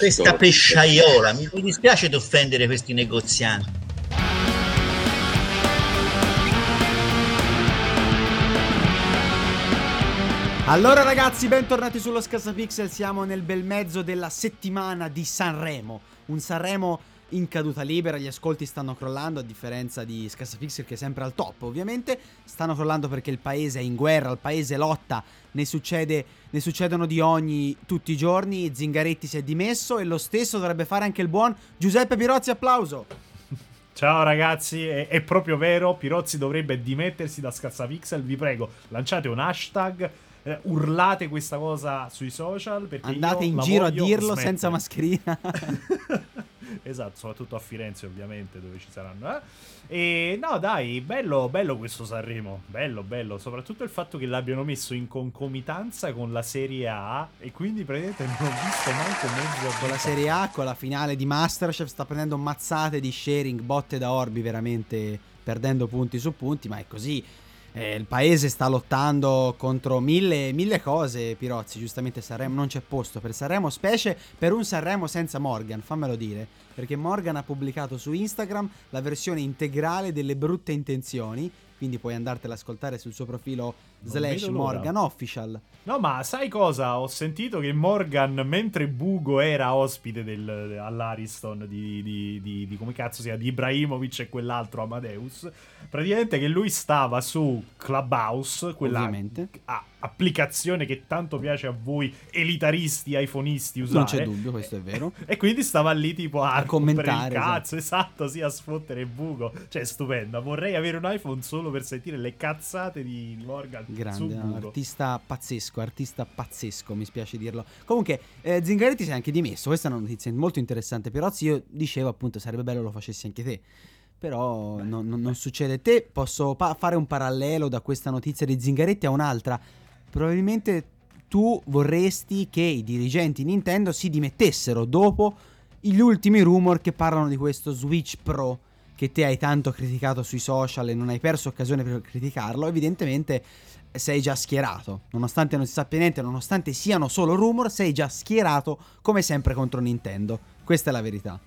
Questa pesciaiola, mi, mi dispiace di offendere questi negozianti. Allora ragazzi, bentornati sullo Scassapixel, siamo nel bel mezzo della settimana di Sanremo. Un Sanremo in caduta libera, gli ascolti stanno crollando a differenza di Scassapixel che è sempre al top ovviamente. Stanno crollando perché il paese è in guerra, il paese lotta, ne, succede, ne succedono di ogni tutti i giorni. Zingaretti si è dimesso e lo stesso dovrebbe fare anche il buon Giuseppe Pirozzi, applauso. Ciao ragazzi, è, è, proprio vero, Pirozzi dovrebbe dimettersi da Scassapixel, vi prego, lanciate un hashtag, eh, urlate questa cosa sui social andate in giro a dirlo smettere. senza mascherina. esatto, soprattutto a Firenze ovviamente dove ci saranno. Eh? E no, dai, bello, bello questo Sanremo, bello, bello, soprattutto il fatto che l'abbiano messo in concomitanza con la Serie A e quindi praticamente non ho visto manco mezzo con la Serie A, con la finale di Masterchef sta prendendo mazzate di sharing, botte da orbi veramente perdendo punti su punti, ma è così eh, il paese sta lottando contro mille, mille, cose, Pirozzi, giustamente Sanremo non c'è posto per Sanremo, specie per un Sanremo senza Morgan, fammelo dire, perché Morgan ha pubblicato su Instagram la versione integrale delle brutte intenzioni, quindi puoi andartela ad ascoltare sul suo profilo slash Morgan Official. No, ma sai cosa? Ho sentito che Morgan, mentre Bugo era ospite del, all'Ariston di, di, di, di, come cazzo sia, di Ibrahimovic e quell'altro Amadeus, praticamente che lui stava su Clubhouse, quella Ovviamente. Applicazione che tanto piace a voi elitaristi, iPhoneisti usare. Non c'è dubbio, questo è vero. e quindi stava lì tipo a, a commentare. cazzo, esatto. esatto, sì, a sfottere Bugo. Cioè, stupenda. Vorrei avere un iPhone solo per sentire le cazzate di Morgan. Grande, no, artista pazzesco, artista pazzesco, mi spiace dirlo. Comunque, eh, Zingaretti si è anche dimesso. Questa è una notizia molto interessante. Però, io dicevo appunto, sarebbe bello lo facessi anche te però no, no, non succede. Te posso pa- fare un parallelo da questa notizia di Zingaretti a un'altra probabilmente tu vorresti che i dirigenti Nintendo si dimettessero dopo gli ultimi rumor che parlano di questo Switch Pro che te hai tanto criticato sui social e non hai perso occasione per criticarlo, evidentemente sei già schierato. Nonostante non si sappia niente, nonostante siano solo rumor, sei già schierato come sempre contro Nintendo. Questa è la verità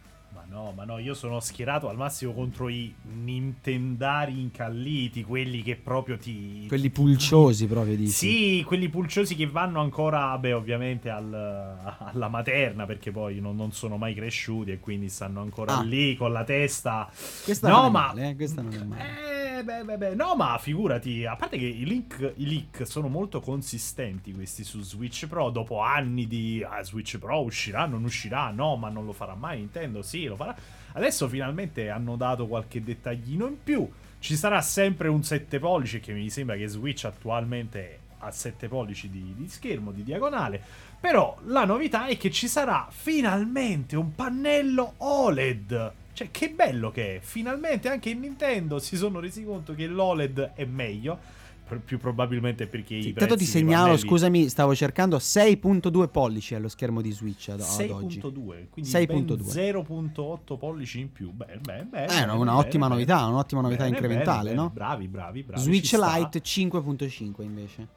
no, ma no, io sono schierato al massimo contro i Nintendari incalliti, quelli che proprio ti... Quelli pulciosi proprio, dici? Sì, quelli pulciosi che vanno ancora, beh, ovviamente al, alla materna, perché poi non, non, sono mai cresciuti e quindi stanno ancora ah. lì con la testa... Questa no, non ma... Male, eh? Questa non è male. Eh, beh, beh, beh, no, ma figurati, a parte che i leak, i leak sono molto consistenti questi su Switch Pro, dopo anni di ah, Switch Pro uscirà, non uscirà, no, ma non lo farà mai Nintendo, sì, lo farà. Adesso finalmente hanno dato qualche dettaglino in più. Ci sarà sempre un 7 pollici, che mi sembra che Switch attualmente ha 7 pollici di, di schermo, di diagonale. Però la novità è che ci sarà finalmente un pannello OLED cioè, che bello che è. Finalmente anche in Nintendo si sono resi conto che l'OLED è meglio. Più probabilmente perché sì, i Intanto ti segnalo, scusami, stavo cercando 6.2 pollici allo schermo di Switch ad, 6. oggi. 6.2, quindi 6.2. 0.8 pollici in più. Beh, beh, beh, eh, una, un'ottima novità, un'ottima novità bene, incrementale, bene, no? Bravi, bravi, bravi. Switch Lite 5.5 invece.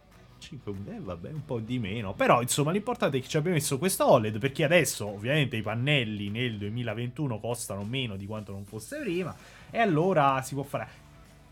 5, eh, vabbè, un po' di meno. Però, insomma, l'importante è che ci abbiamo messo questo OLED. Perché adesso, ovviamente, i pannelli nel 2021 costano meno di quanto non fosse prima. E allora si può fare.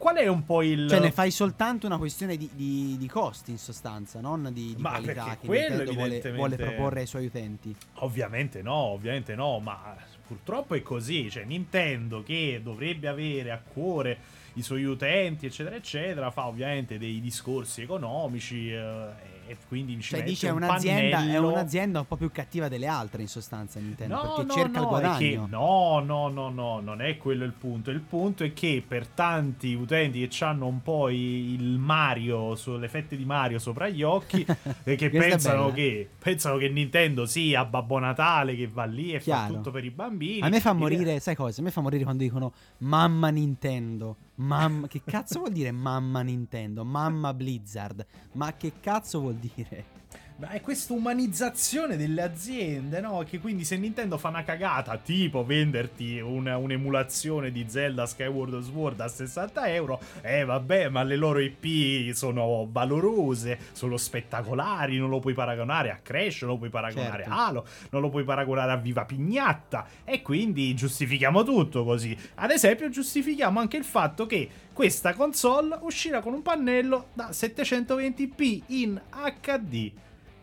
Qual è un po' il. Cioè, ne fai soltanto una questione di, di, di costi, in sostanza, non di, di ma qualità che quello Nintendo evidentemente... vuole, vuole proporre ai suoi utenti. Ovviamente no, ovviamente no, ma purtroppo è così. Cioè, Nintendo che dovrebbe avere a cuore i suoi utenti, eccetera, eccetera. Fa ovviamente dei discorsi economici eh, e quindi ci Cioè, dice è un un'azienda, è un'azienda un po' più cattiva delle altre in sostanza Nintendo, No, perché no, cerca il no, è guadagno. che- no, no, no, no, non è quello il punto. Il punto è che per tanti utenti che hanno un po' il Mario, sulle fette di Mario sopra gli occhi, e che pensano che, pensano che Nintendo sia Babbo Natale che va lì e Chiaro. fa tutto per i bambini. A me fa In morire, sai cosa? A me fa morire quando dicono mamma Nintendo. Mamma, che cazzo vuol dire mamma Nintendo? Mamma Blizzard. Ma che cazzo vuol dire? Ma è questa umanizzazione delle aziende, no? Che quindi se Nintendo fa una cagata, tipo venderti un- un'emulazione di Zelda Skyward Sword a 60 euro, eh vabbè, ma le loro IP sono valorose, sono spettacolari, non lo puoi paragonare a Crash, non lo puoi paragonare Certo. a Halo, non lo puoi paragonare a Viva Pignatta, e quindi giustifichiamo tutto così. Ad esempio, giustifichiamo anche il fatto che questa console uscirà con un pannello da 720p in HD.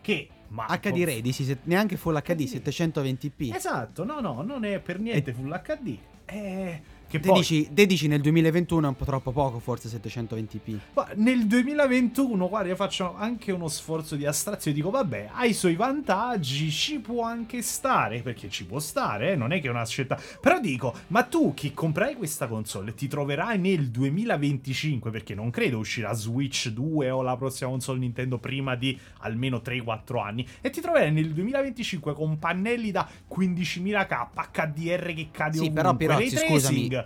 Che ma HD ready, neanche Full HD, HD. 720p. Esatto, no, no, non è per niente Full HD. Eh, che poi dici, te dici nel 2021 è un po' troppo poco, forse 720p. ma nel 2021, guarda, io faccio anche uno sforzo di astrazione. Dico, vabbè, ha i suoi vantaggi, ci può anche stare, perché ci può stare, eh, non è che è una scelta. Però dico, ma tu che comprai questa console ti troverai nel 2025, perché non credo uscirà Switch 2 o la prossima console Nintendo prima di almeno 3-4 anni, e ti troverai nel 2025 con pannelli da 15.000k, HDR che cade Sì, ovunque, però, però, sì, tracing. scusami.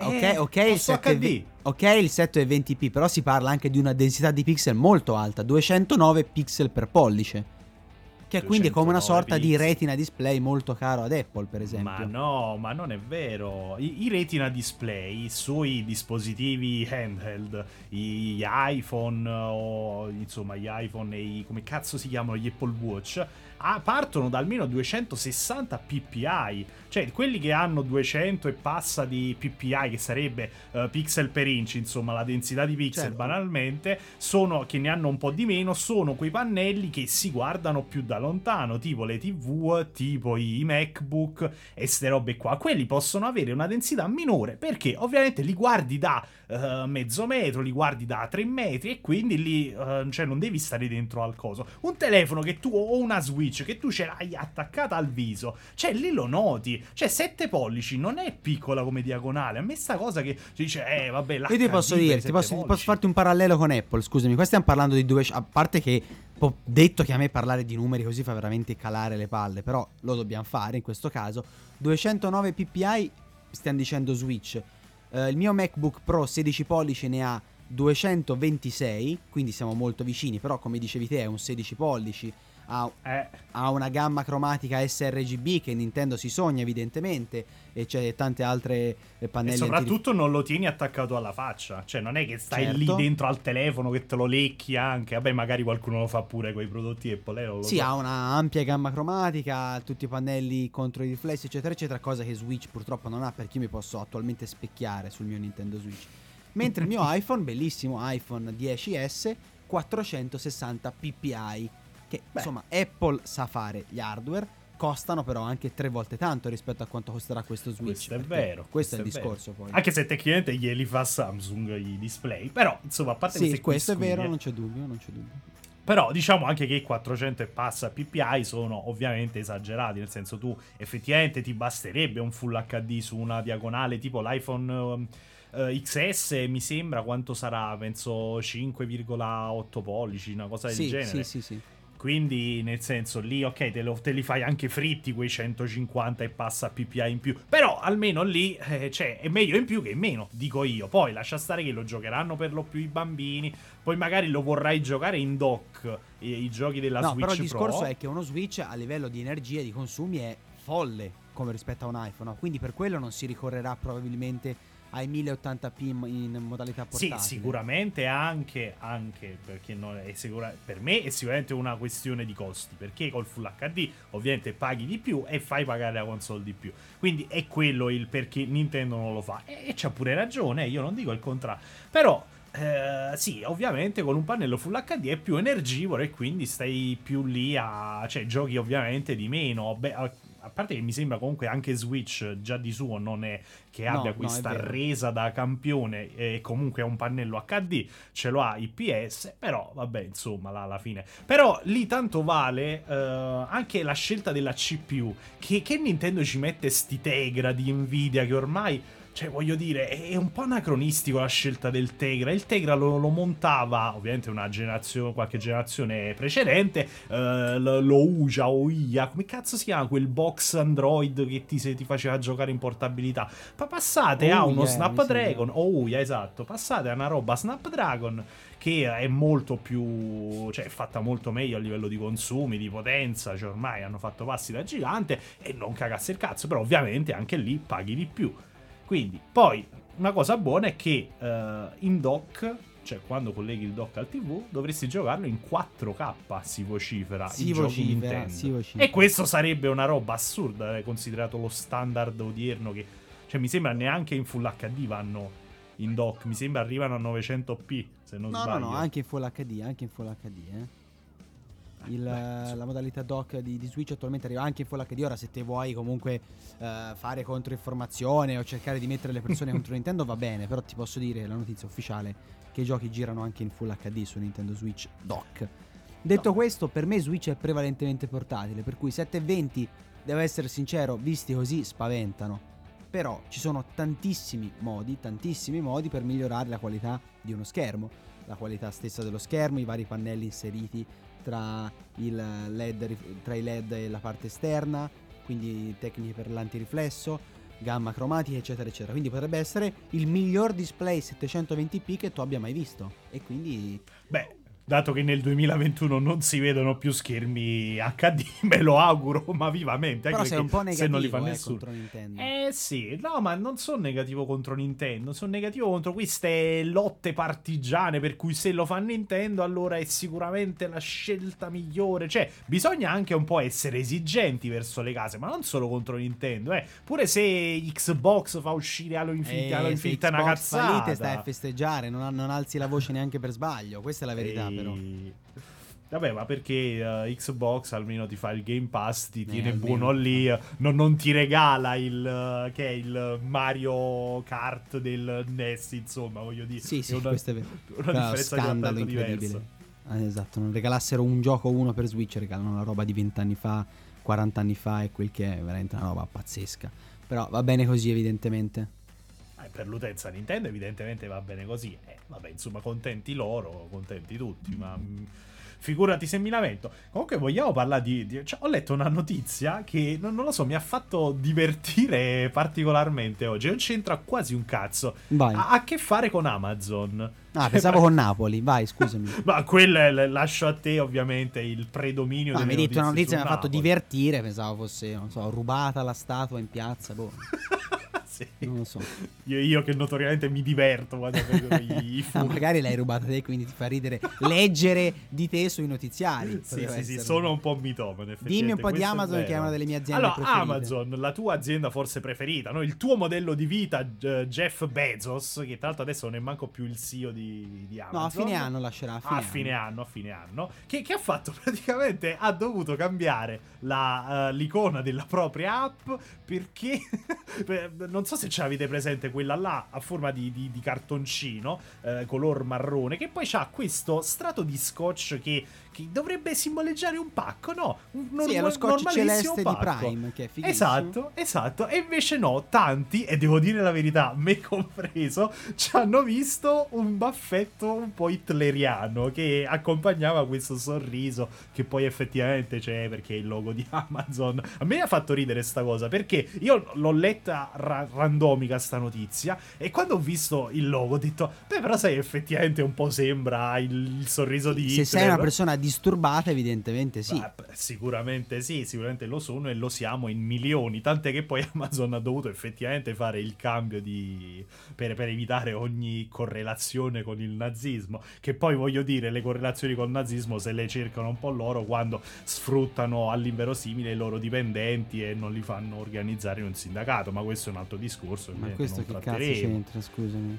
Ok, Eh, ok, il posso 7 HD. ok, il 720p, però si parla anche di una densità di pixel molto alta, 209 pixel per pollice. Che quindi è come una 209 sorta di pixel. retina display molto caro ad Apple, per esempio. Ma no, ma non è vero. I, i retina display sui dispositivi handheld, gli iPhone o insomma gli iPhone e i come cazzo si chiamano gli Apple Watch, ah, partono da almeno 260 ppi. Cioè, quelli che hanno 200 e passa di ppi, che sarebbe eh, pixel per inch, insomma, la densità di pixel Certo. banalmente, sono che ne hanno un po' di meno, sono quei pannelli che si guardano più da lontano, tipo le TV, tipo i MacBook e ste robe qua. Quelli possono avere una densità minore perché ovviamente li guardi da eh, mezzo metro, li guardi da 3 metri e quindi lì eh, cioè non devi stare dentro al coso. Un telefono che tu o una Switch che tu ce l'hai attaccata al viso, cioè lì lo noti. Cioè 7 pollici non è piccola come diagonale. A me sta cosa che ci dice eh vabbè, Io ti posso dire, ti 7 posso, posso farti un parallelo con Apple, scusami, qua stiamo parlando di due... A parte che ho detto che a me parlare di numeri così fa veramente calare le palle, però lo dobbiamo fare in questo caso. 209 ppi, stiamo dicendo Switch. Eh, il mio MacBook Pro 16 pollici ne ha 226, quindi siamo molto vicini, però come dicevi te è un 16 pollici. Ha, Eh, ha una gamma cromatica sRGB che Nintendo si sogna evidentemente e c'è tante altre eh, E pannelli soprattutto non lo tieni attaccato alla faccia. Cioè, non è che stai Certo. lì dentro al telefono che te lo lecchi anche. Vabbè, magari qualcuno lo fa pure con i prodotti Apple. Eh, Sì, so. ha una ampia gamma cromatica, tutti i pannelli contro i riflessi, eccetera, eccetera, cosa che Switch purtroppo non ha perché io mi posso attualmente specchiare sul mio Nintendo Switch. Mentre il mio iPhone, bellissimo iPhone 10S, 460 ppi, che Beh. insomma Apple sa fare gli hardware, costano però anche tre volte tanto rispetto a quanto costerà questo Switch. Questo è vero. Questo è il vero. discorso poi. Anche se tecnicamente glieli fa Samsung i display. Però, insomma, a parte sì, questo è quisquiglie, vero, non c'è dubbio, non c'è dubbio. Però diciamo anche che i 400 e passa PPI sono ovviamente esagerati, nel senso tu effettivamente ti basterebbe un full HD su una diagonale tipo l'iPhone um, eh, XS mi sembra quanto sarà, penso 5,8 pollici, una cosa del Sì, genere. sì, sì, sì. Quindi nel senso lì ok te, lo- te li fai anche fritti quei 150 e passa PPI in più. Però almeno lì eh, cioè, è meglio in più che in meno, dico io. Poi lascia stare che lo giocheranno per lo più i bambini. Poi magari lo vorrai giocare in dock i, i giochi della no, Switch però il discorso Pro. è che uno Switch a livello di energia e di consumi è folle come rispetto a un iPhone, no? quindi per quello non si ricorrerà probabilmente ai 1080p in, modalità Sì, portatile. sicuramente anche, anche perché non è sicura- per me è sicuramente una questione di costi, perché col Full HD ovviamente paghi di più e fai pagare la console di più. Quindi è quello il perché Nintendo non lo fa. E, e c'ha pure ragione, io non dico il contrario. Però eh, sì, ovviamente con un pannello Full HD è più energivoro e quindi stai più lì a... cioè giochi ovviamente di meno. Beh, a- a parte che mi sembra comunque anche Switch già di suo non è che No, abbia no, è questa vero. resa da campione e comunque ha un pannello HD, ce lo ha IPS, però vabbè, insomma, là alla fine. Però lì tanto vale eh, anche la scelta della CPU, che, che Nintendo ci mette sti Tegra di Nvidia che ormai... Cioè, voglio dire, è un po' anacronistico la scelta del Tegra. Il Tegra lo, lo montava, ovviamente, una generazione, qualche generazione precedente. eh, lo, Uja o IA, come cazzo si chiama quel box Android che ti, se ti faceva giocare in portabilità? Ma passate a Ouya, uno mi Snapdragon, o Uia, esatto. Passate a una roba Snapdragon che è molto più. cioè, è fatta molto meglio a livello di consumi, di potenza. Cioè, ormai hanno fatto passi da gigante e non cagasse il cazzo. Però, ovviamente, anche lì paghi di più. Quindi, poi una cosa buona è che eh, in dock, cioè quando colleghi il dock al TV, dovresti giocarlo in 4K, si vocifera. Si vocifera, si vocifera. E questo sarebbe una roba assurda, eh, considerato lo standard odierno che... Cioè mi sembra neanche in Full HD vanno in dock, mi sembra arrivano a 900p, se non No, no, sbaglio. no, anche in Full HD, anche in Full HD, eh. Il, Beh, la modalità dock di, di Switch attualmente arriva anche in Full HD. Ora, se te vuoi comunque eh, fare controinformazione o cercare di mettere le persone contro Nintendo, va bene. Però ti posso dire la notizia ufficiale che i giochi girano anche in Full HD su Nintendo Switch Dock. Detto No. questo, per me Switch è prevalentemente portatile. Per cui 720, devo essere sincero, visti così spaventano. Però ci sono tantissimi modi, tantissimi modi per migliorare la qualità di uno schermo. La qualità stessa dello schermo, i vari pannelli inseriti tra, LED, tra i LED e la parte esterna, quindi tecniche per l'antiriflesso, gamma cromatica, eccetera, eccetera. Quindi potrebbe essere il miglior display 720p che tu abbia mai visto. E quindi Beh, dato che nel 2021 non si vedono più schermi HD, me lo auguro, ma vivamente. Però anche sei un po' se non li fa negativo eh, nessuno. contro Nintendo. Eh sì, no, ma non sono negativo contro Nintendo, sono negativo contro queste lotte partigiane per cui se lo fa Nintendo allora è sicuramente la scelta migliore. Cioè, bisogna anche un po' essere esigenti verso le case, ma non solo contro Nintendo, eh. Pure se Xbox fa uscire Halo Infinite, Halo Eh, se Infinite è una cazzata. te stai a festeggiare, non, non alzi la voce neanche per sbaglio. Questa è la verità, Ehi. Però. Vabbè, ma perché eh, Xbox almeno ti fa il Game Pass, ti Eh, tiene almeno. buono lì, eh, non, non ti regala il, eh, che è il Mario Kart del NES, insomma, voglio dire. Sì, sì, È una, questo è vero. una Però differenza di scandalo incredibile. diversa. Ah, esatto, non regalassero un gioco uno per Switch, regalano una roba di 20 anni fa, 40 anni fa e quel che è veramente una roba pazzesca. Però va bene così evidentemente. Eh, per l'utenza Nintendo evidentemente va bene così. Eh, vabbè, insomma, contenti loro, contenti tutti, ma... mm, Figurati se mi lamento. Comunque vogliamo parlare di... di- cioè, ho letto una notizia che, non, non lo so, mi ha fatto divertire particolarmente oggi. Non c'entra quasi un cazzo. Vai. Ha a che fare con Amazon. Ah, Cioè, pensavo con Napoli, vai, scusami. Ma quello è- lascio a te ovviamente il predominio Ah, delle mi hai detto una notizia che mi ha fatto divertire, pensavo fosse, non so, rubata la statua in piazza, boh, Sì. non lo so. Io, io che notoriamente mi diverto quando vedo i, i Ah, furti. magari l'hai rubata te, quindi ti fa ridere leggere di te sui notiziari. Sì, sì, sì, sono un po' mitomane. Dimmi un po' di Amazon, che è una delle mie aziende Allora, preferite. Amazon, la tua azienda forse preferita, no? il tuo modello di vita, eh, Jeff Bezos, che tra l'altro adesso non è manco più il CEO di, di Amazon. No, a fine anno lascerà. A fine, a fine anno, a fine anno, che, che ha fatto praticamente ha dovuto cambiare la, eh, l'icona della propria app perché per- non so se ce l'avete presente quella là a forma di, di- di cartoncino eh, color marrone che poi ha questo strato di scotch che, che dovrebbe simboleggiare un pacco, no? Un Sì, è lo scotch celeste pacco. di Prime, che è fighissimo. Esatto, esatto. E invece no, tanti, e devo dire la verità, me compreso, ci hanno visto un baffetto un po' hitleriano che accompagnava questo sorriso che poi effettivamente c'è perché è il logo di Amazon. A me ha fatto ridere sta cosa perché io l'ho letta ra- randomica sta notizia e quando ho visto il logo ho detto, beh però sai effettivamente un po' sembra il, il sorriso di Se sei Hitler." una persona disturbata, evidentemente sì. Beh, sicuramente sì, sicuramente lo sono e lo siamo in milioni. Tant'è che poi Amazon ha dovuto effettivamente fare il cambio di... per, per evitare ogni correlazione con il nazismo. Che poi voglio dire, le correlazioni col nazismo se le cercano un po' loro quando sfruttano all'inverosimile i loro dipendenti e non li fanno organizzare in un sindacato. Ma questo è un altro discorso. Ma ovviamente questo che cazzo c'entra, scusami.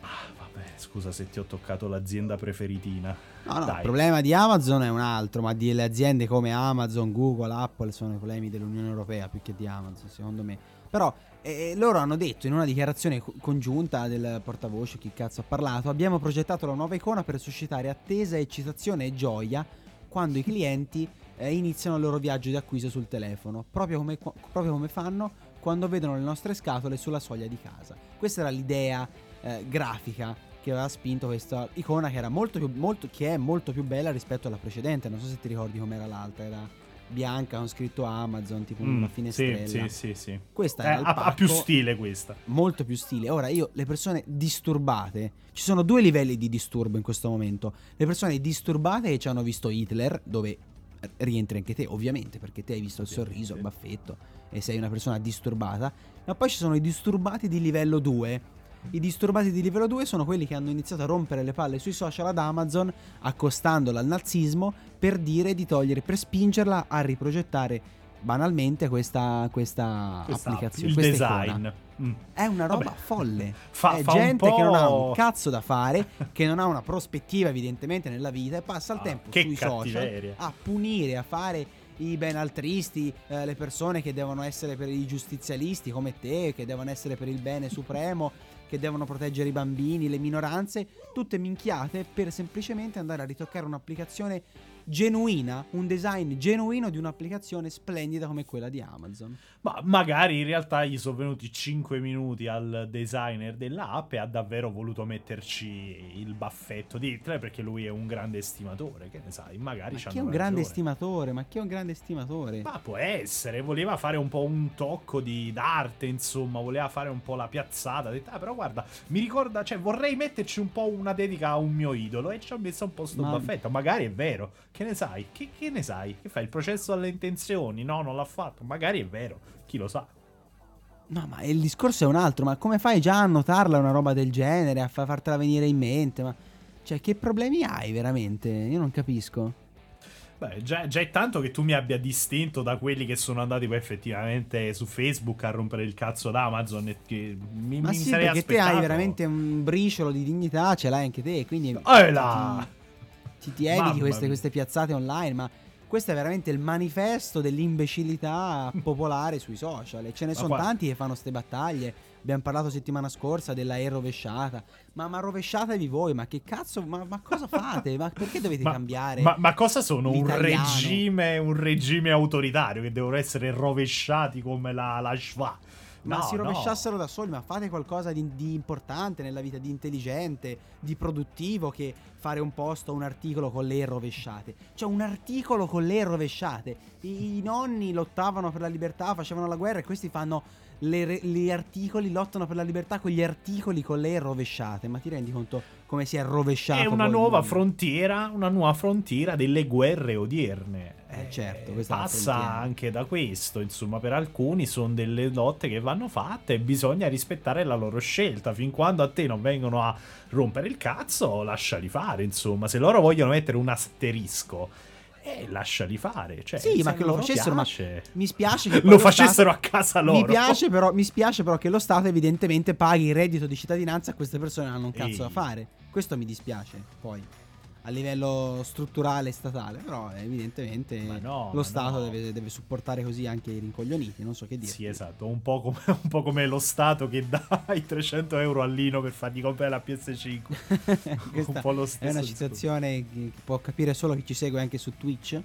Ah, vabbè. Scusa se ti ho toccato l'azienda preferitina. No, no, Dai. il problema di Amazon è un altro, ma delle aziende come Amazon, Google, Apple sono i problemi dell'Unione Europea più che di Amazon, secondo me. Però eh, loro hanno detto in una dichiarazione co- congiunta del portavoce, chi cazzo ha parlato, abbiamo progettato la nuova icona per suscitare attesa, eccitazione e gioia quando i clienti eh, iniziano il loro viaggio di acquisto sul telefono, proprio come, proprio come fanno quando vedono le nostre scatole sulla soglia di casa. Questa era l'idea eh, grafica che aveva spinto questa icona che era molto più molto, che è molto più bella rispetto alla precedente. Non so se ti ricordi com'era l'altra, era bianca con scritto Amazon, tipo Mm, una sì, finestrella. sì, sì, sì. Questa Eh, era ha, ha più stile questa. molto più stile. Ora io le persone disturbate, ci sono due livelli di disturbo in questo momento. Le persone disturbate che ci hanno visto Hitler, dove rientri anche te, ovviamente, perché te hai visto il sorriso, il baffetto e sei una persona disturbata. Ma poi ci sono i disturbati di livello 2. I disturbati di livello 2 sono quelli che hanno iniziato a rompere le palle sui social ad Amazon, accostandola al nazismo per dire di togliere, per spingerla a riprogettare banalmente questa, questa, Questa- applicazione. il design. Mm. È una roba Vabbè. folle. Fa- è fa gente che non ha un cazzo da fare, che non ha una prospettiva evidentemente nella vita e passa il Ah, tempo sui social cattiveria. a punire, a fare i benaltristi, eh, le persone che devono essere per i giustizialisti come te, che devono essere per il bene supremo, che devono proteggere i bambini, le minoranze, tutte minchiate per semplicemente andare a ritoccare un'applicazione genuina, un design genuino di un'applicazione splendida come quella di Amazon. Ma magari in realtà gli sono venuti 5 minuti al designer dell'app e ha davvero voluto metterci il baffetto di Hitler perché lui è un grande estimatore, che ne sai, magari Ma c'hanno chi è un grande ragione. estimatore? Ma chi è un grande estimatore? Ma può essere, voleva fare un po' un tocco di d'arte, insomma, voleva fare un po' la piazzata. Ha detto, ah, però guarda, mi ricorda, cioè vorrei metterci un po' una dedica a un mio idolo e ci ho messo un po' sto Ma- baffetto. Magari è vero, che ne sai? Che, che ne sai? Che fai? Il processo alle intenzioni? No, non l'ha fatto. Magari è vero, chi lo sa. No, ma il discorso è un altro. Ma come fai già a notarla una roba del genere? A fa- fartela venire in mente? Ma. Cioè, che problemi hai veramente? Io non capisco. Beh, già, già è tanto che tu mi abbia distinto da quelli che sono andati poi effettivamente su Facebook a rompere il cazzo ad Amazon e che mi, Ma mi sì, sarei perché te hai aspettato. veramente un briciolo di dignità, ce l'hai anche te. Quindi. Eh là! Ti, ti, ti eviti queste, queste piazzate online. Ma questo è veramente il manifesto dell'imbecillità popolare sui social. E ce ne Ma sono qua- tanti che fanno ste battaglie. Abbiamo parlato settimana scorsa della E rovesciata. Ma, ma rovesciatevi voi, ma che cazzo? Ma, ma cosa fate? Ma perché dovete Ma- cambiare? Ma, ma cosa sono? Un regime, un regime autoritario che devono essere rovesciati come la, la Schwa. Ma No, si no. rovesciassero da soli, ma fate qualcosa di, di importante nella vita, di intelligente, di produttivo che fare un post o un articolo con le rovesciate. Cioè un articolo con le rovesciate. I, i nonni lottavano per la libertà, facevano la guerra e questi fanno le gli articoli, lottano per la libertà con gli articoli con le rovesciate. Ma ti rendi conto come si è rovesciato? È una il nuova frontiera, una nuova frontiera delle guerre odierne. Eh, certo, la passa anche da questo, insomma, per alcuni sono delle lotte che vanno fatte e bisogna rispettare la loro scelta. Fin quando a te non vengono a rompere il cazzo, lasciali fare, insomma. Se loro vogliono mettere un asterisco, eh, lasciali fare. Cioè, Sì, ma che lo facessero, ma mi spiace che poi lo Stato- facessero a casa loro. Mi piace, però, mi spiace però che lo Stato evidentemente paghi il reddito di cittadinanza a queste persone non hanno un cazzo da Ehi. fare. Questo mi dispiace, poi, a livello strutturale statale. Però evidentemente Ma no, lo Stato no. deve, deve supportare così anche i rincoglioniti, non so che dire. Sì, esatto, un po, come, un po' come lo Stato che dà i 300 euro a Lino per fargli comprare la PS5. Questa un po' lo è stesso una discorso. citazione che può capire solo chi ci segue anche su Twitch.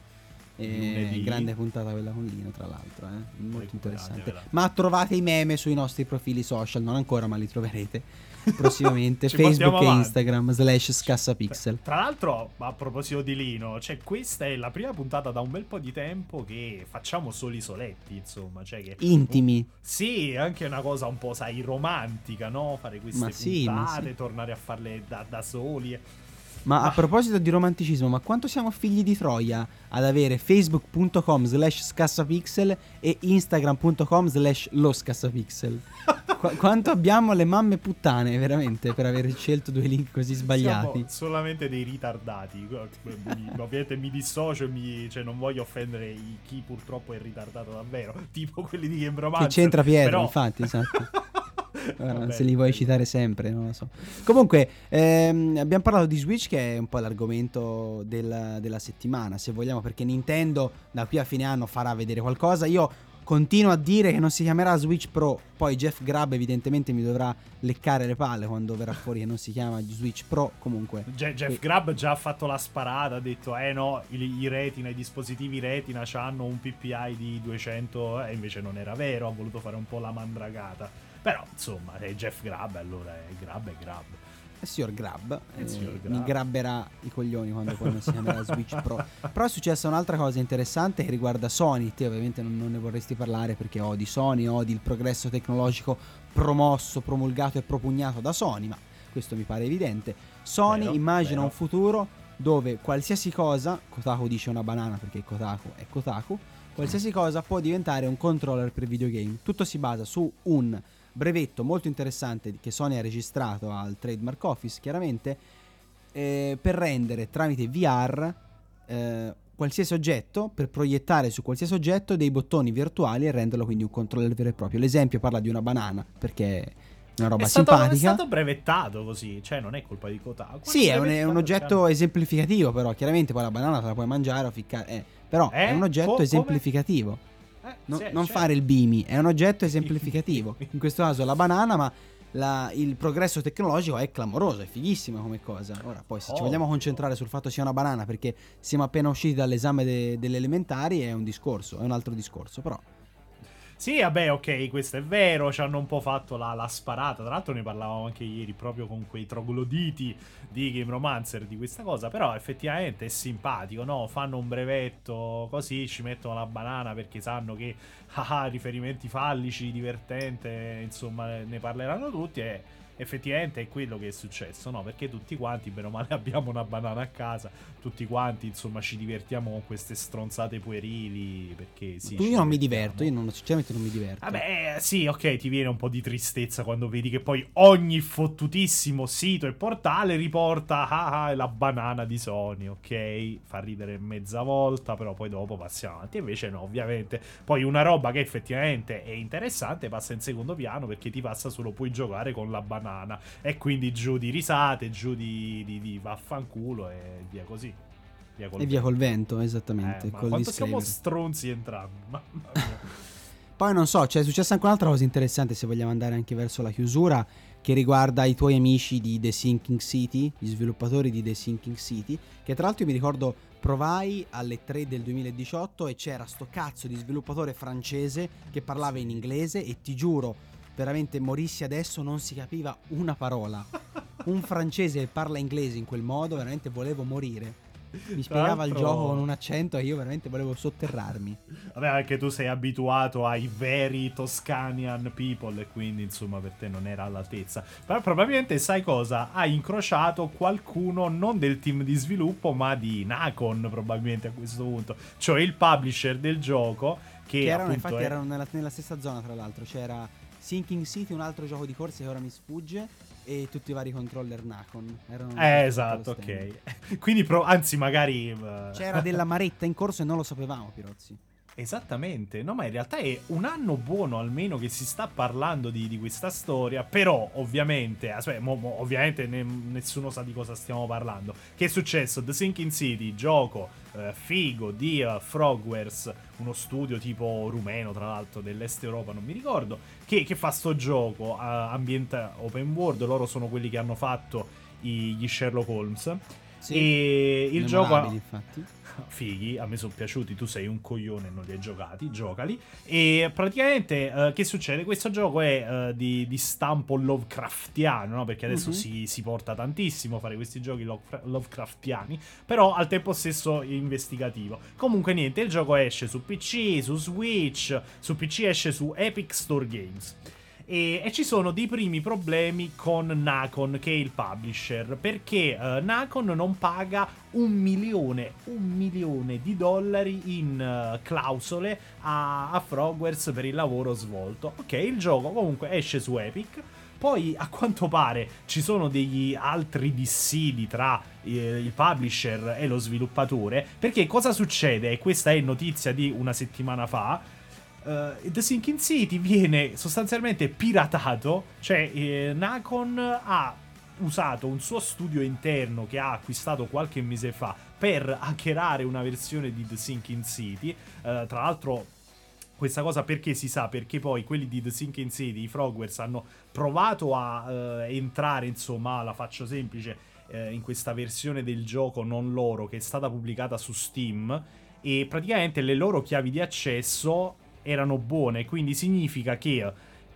E Lunedì. grande puntata quella con Lino, tra l'altro, eh? molto interessante. Ma trovate i meme sui nostri profili social, non ancora, ma li troverete prossimamente. Facebook e avanti. Instagram slash scassapixel. Tra l'altro, a proposito di Lino, cioè questa è la prima puntata da un bel po' di tempo che facciamo soli soletti, insomma, cioè che Intimi. Sì, è anche una cosa un po', sai, romantica, no? Fare queste Ma sì, puntate, sì. tornare a farle da, da soli. Ma a proposito di romanticismo, ma quanto siamo figli di Troia ad avere facebook.com slash scassapixel e instagram.com slash lo scassapixel? Qu- quanto abbiamo le mamme puttane, veramente, per aver scelto due link così sbagliati? Siamo solamente dei ritardati. Ovviamente mi dissocio mi, cioè, non voglio offendere chi purtroppo è ritardato davvero. Tipo quelli di Game Che Romance. c'entra Pietro, però- infatti, esatto. Vabbè, se li vuoi citare sempre, non lo so. Comunque, ehm, abbiamo parlato di Switch, che è un po' l'argomento del- della settimana, se vogliamo, perché Nintendo da qui a fine anno farà vedere qualcosa. Io continuo a dire che non si chiamerà Switch Pro. Poi Jeff Grubb, evidentemente, mi dovrà leccare le palle quando verrà fuori che non si chiama Switch Pro. Comunque, Je- Jeff Sì. Grubb già ha fatto la sparata, ha detto eh no, i, i retina, i dispositivi retina hanno un PPI di 200 e invece non era vero, ha voluto fare un po' la mandragata. Però insomma, è Jeff Grubb, allora è Grubb è Grubb. il signor Il eh, signor mi Grubb. grabberà i coglioni quando poi non si chiamerà Switch Pro. Però è successa un'altra cosa interessante che riguarda Sony. Te ovviamente non, non ne vorresti parlare perché odi Sony, odi il progresso tecnologico promosso, promulgato e propugnato da Sony, ma questo mi pare evidente. Sony Vero, immagina vero. un futuro dove qualsiasi cosa, Kotaku dice una banana perché Kotaku è Kotaku, qualsiasi cosa può diventare un controller per videogame. Tutto si basa su un brevetto molto interessante che Sony ha registrato al Trademark Office, chiaramente, eh, per rendere tramite VR eh, qualsiasi oggetto, per proiettare su qualsiasi oggetto dei bottoni virtuali e renderlo quindi un controller vero e proprio. L'esempio parla di una banana, perché è una roba È stato, simpatica. è stato brevettato così, cioè non è colpa di Kotaku. Sì, è un, è un oggetto esemplificativo, però chiaramente poi la banana te la puoi mangiare o ficcare. eh, però Eh? è un oggetto Co- come? esemplificativo. Eh, No- sì, non certo. fare il bimi, è un oggetto esemplificativo. In questo caso la banana, ma la- il progresso tecnologico è clamoroso, è fighissima come cosa. Ora, poi se ci Ovvio. vogliamo concentrare sul fatto sia una banana perché siamo appena usciti dall'esame de- delle elementari, è un discorso, è un altro discorso, però. Sì, vabbè, ok, questo è vero, ci hanno un po' fatto la, la sparata. Tra l'altro ne parlavamo anche ieri proprio con quei trogloditi di Game Romancer di questa cosa, però effettivamente è simpatico, no? Fanno un brevetto così, ci mettono la banana perché sanno che ah, riferimenti fallici, divertente, insomma, ne parleranno tutti e effettivamente è quello che è successo, no? Perché tutti quanti, bene o male, abbiamo una banana a casa, tutti quanti, insomma, ci divertiamo con queste stronzate puerili, perché sì. Tu io non mi diverto, io non, sinceramente non mi diverto. Vabbè, eh, sì, ok, ti viene un po' di tristezza quando vedi che poi ogni fottutissimo sito e portale riporta ah, ah, la banana di Sony, ok? Fa ridere mezza volta, però poi dopo passiamo avanti. Invece no, ovviamente. Poi una roba che effettivamente è interessante passa in secondo piano perché ti passa solo puoi giocare con la banana. E quindi giù di risate, giù di, di, di vaffanculo e via così. Via col E via col vento, Eh, esattamente. ma col quanto siamo stronzi entrambi. Mamma mia. Poi non so, c'è successa anche un'altra cosa interessante se vogliamo andare anche verso la chiusura, che riguarda i tuoi amici di The Sinking City, gli sviluppatori di The Sinking City, che tra l'altro io mi ricordo provai alle 3 del 2018 e c'era sto cazzo di sviluppatore francese che parlava in inglese e ti giuro, veramente morissi adesso non si capiva una parola. Un francese parla inglese in quel modo, veramente volevo morire. Mi spiegava il gioco con un accento e io veramente volevo sotterrarmi. Vabbè, anche tu sei abituato ai veri Toscanian people e quindi insomma per te non era all'altezza. Però probabilmente sai cosa? Hai incrociato qualcuno non del team di sviluppo ma di Nacon probabilmente a questo punto. Cioè il publisher del gioco che, Che erano, appunto infatti, è- erano nella, nella stessa zona, tra l'altro. C'era Sinking City, un altro gioco di corse che ora mi sfugge, e tutti i vari controller Nacon. Erano Eh, esatto, ok. quindi pro- anzi magari... eh, C'era della maretta in corso e non lo sapevamo, Pirozzi. Esattamente, no, ma in realtà è un anno buono almeno che si sta parlando di, di questa storia. Però, ovviamente, aspetta, mo- mo- ovviamente ne- nessuno sa di cosa stiamo parlando. Che è successo? The Sinking City, gioco eh, figo di eh, Frogwares, uno studio tipo rumeno, tra l'altro, dell'est Europa, non mi ricordo. Che, che fa sto gioco eh, ambiente open world. Loro sono quelli che hanno fatto i- gli Sherlock Holmes. E il gioco ha- infatti. fighi, a me sono piaciuti, tu sei un coglione, non li hai giocati, giocali. E praticamente eh, che succede? Questo gioco è eh, di, di stampo Lovecraftiano, no? Perché adesso Mhm. si, si porta tantissimo a fare questi giochi Lovecra- Lovecraftiani, però al tempo stesso investigativo. Comunque niente, il gioco esce su PC, su Switch, su PC esce su Epic Store Games. E, e ci sono dei primi problemi con Nacon, che è il publisher, perché eh, Nacon non paga un milione, un milione di dollari in eh, clausole a, a Frogwares per il lavoro svolto. Ok, il gioco comunque esce su Epic. Poi a quanto pare ci sono degli altri dissidi tra eh, il publisher e lo sviluppatore. Perché cosa succede? E questa è notizia di una settimana fa Uh, The Sinking City viene sostanzialmente piratato, cioè eh, Nacon ha usato un suo studio interno che ha acquistato qualche mese fa per hackerare una versione di The Sinking City. Uh, tra l'altro questa cosa perché si sa? Perché poi quelli di The Sinking City, i Frogwares, hanno provato a uh, entrare, insomma, la faccio semplice, uh, in questa versione del gioco non loro che è stata pubblicata su Steam e praticamente le loro chiavi di accesso erano buone, quindi significa che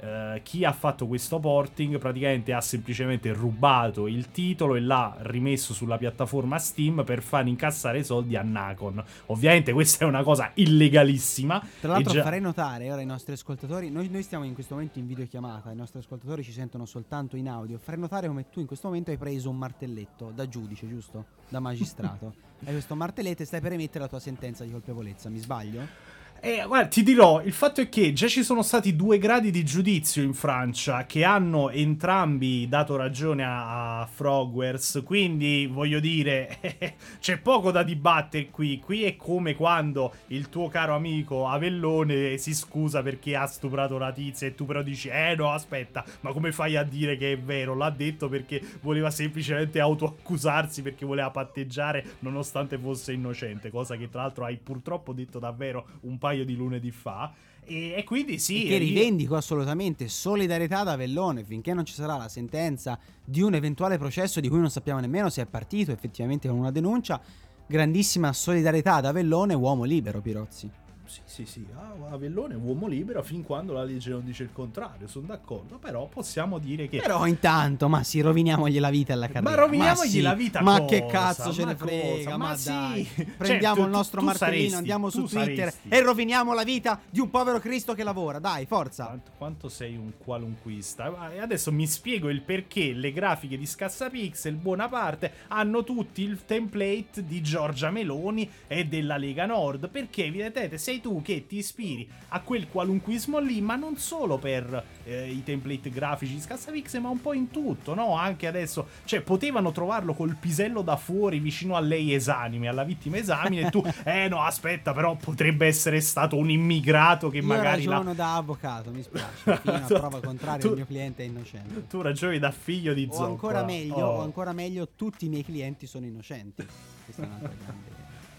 uh, chi ha fatto questo porting praticamente ha semplicemente rubato il titolo e l'ha rimesso sulla piattaforma Steam per far incassare soldi a Nacon. Ovviamente questa è una cosa illegalissima. Tra l'altro già... farei notare ora ai nostri ascoltatori, noi, noi, stiamo in questo momento in videochiamata, i nostri ascoltatori ci sentono soltanto in audio, farei notare come tu in questo momento hai preso un martelletto da giudice, giusto? Da magistrato. hai questo martelletto e stai per emettere la tua sentenza di colpevolezza, mi sbaglio? Eh, guarda, ti dirò, il fatto è che già ci sono stati due gradi di giudizio in Francia che hanno entrambi dato ragione a, a Frogwares, quindi voglio dire, c'è poco da dibattere qui. Qui è come quando il tuo caro amico Avellone si scusa perché ha stuprato la tizia e tu però dici, eh no, aspetta, ma come fai a dire che è vero? L'ha detto perché voleva semplicemente autoaccusarsi perché voleva patteggiare nonostante fosse innocente, cosa che tra l'altro hai purtroppo detto davvero un paio di lunedì fa. E, e quindi sì. E che rivendico io... assolutamente solidarietà ad Avellone finché non ci sarà la sentenza di un eventuale processo di cui non sappiamo nemmeno se è partito effettivamente con una denuncia. Grandissima solidarietà ad Avellone, uomo libero, Pirozzi. Sì, sì, sì, Avellone è uomo libero fin quando la legge non dice il contrario, sono d'accordo, però possiamo dire che... Però intanto, ma sì, roviniamogli la vita alla carriera. Ma roviniamogli ma sì, la vita Ma cosa? che cazzo ce ne frega, ma, ma dai. Sì. Prendiamo cioè, il nostro tu, tu martellino, saresti, andiamo su Twitter saresti. e roviniamo la vita di un povero Cristo che lavora, dai, forza. Quanto, quanto sei un qualunquista. E adesso mi spiego il perché le grafiche di Scassapixel, buona parte, hanno tutti il template di Giorgia Meloni e della Lega Nord, perché evidentemente sei tu che ti ispiri a quel qualunquismo lì, ma non solo per eh, i template grafici di Scassavix, ma un po' in tutto, no? Anche adesso, cioè, potevano trovarlo col pisello da fuori vicino a lei esanime, alla vittima esamine, e tu, eh no, aspetta, però potrebbe essere stato un immigrato che Io magari... Io ragiono la... da avvocato, mi spiace, fino a prova contraria tu, il mio cliente è innocente. Tu ragioni da figlio di. O ancora meglio, oh. o ancora meglio, tutti i miei clienti sono innocenti. Questa è un'altra grande...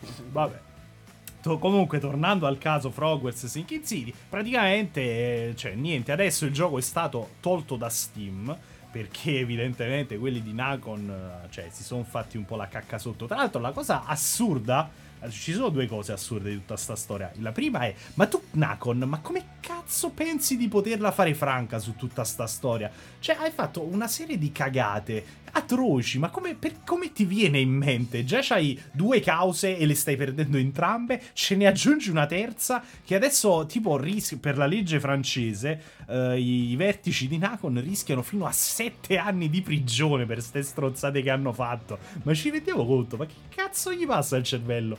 Vabbè comunque tornando al caso Frogwares Sinking City, praticamente, cioè niente, adesso il gioco è stato tolto da Steam perché evidentemente quelli di Nacon cioè, si sono fatti un po' la cacca sotto. Tra l'altro la cosa assurda ci sono due cose assurde di tutta sta storia. La prima è, ma tu Nacon, ma come cazzo pensi di poterla fare franca su tutta sta storia? Cioè, hai fatto una serie di cagate atroci, ma come, per, come ti viene in mente? Già c'hai due cause e le stai perdendo entrambe, ce ne aggiungi una terza che adesso, tipo, ris- per la legge francese, uh, i, vertici di Nacon rischiano fino a sette anni di prigione per ste strozzate che hanno fatto. Ma ci rendiamo conto? Ma che cazzo gli passa al cervello?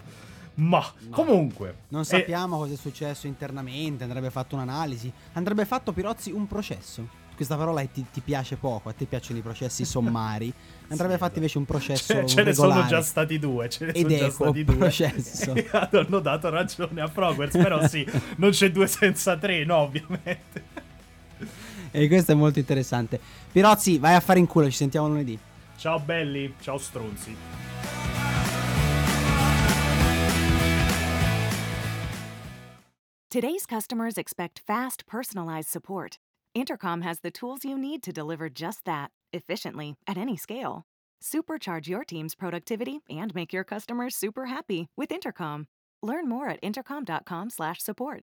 Ma no. comunque. Non eh, sappiamo eh... cosa è successo internamente. Andrebbe fatto un'analisi. Andrebbe fatto Pirozzi un processo. Questa parola ti, ti piace poco. A te piacciono i processi sommari. Andrebbe sì, fatto invece un processo. Ce, ce ne sono già stati due. Ce ne Ed sono già stati due. processo. E hanno dato ragione a Progress. però sì, non c'è due senza tre, no, ovviamente. E questo è molto interessante. Pirozzi, vai a fare in culo. Ci sentiamo lunedì. Ciao belli, ciao stronzi. Today's customers expect fast, personalized support. Intercom has the tools you need to deliver just that, efficiently, at any scale. Supercharge your team's productivity and make your customers super happy with Intercom. Learn more at intercom.com/support.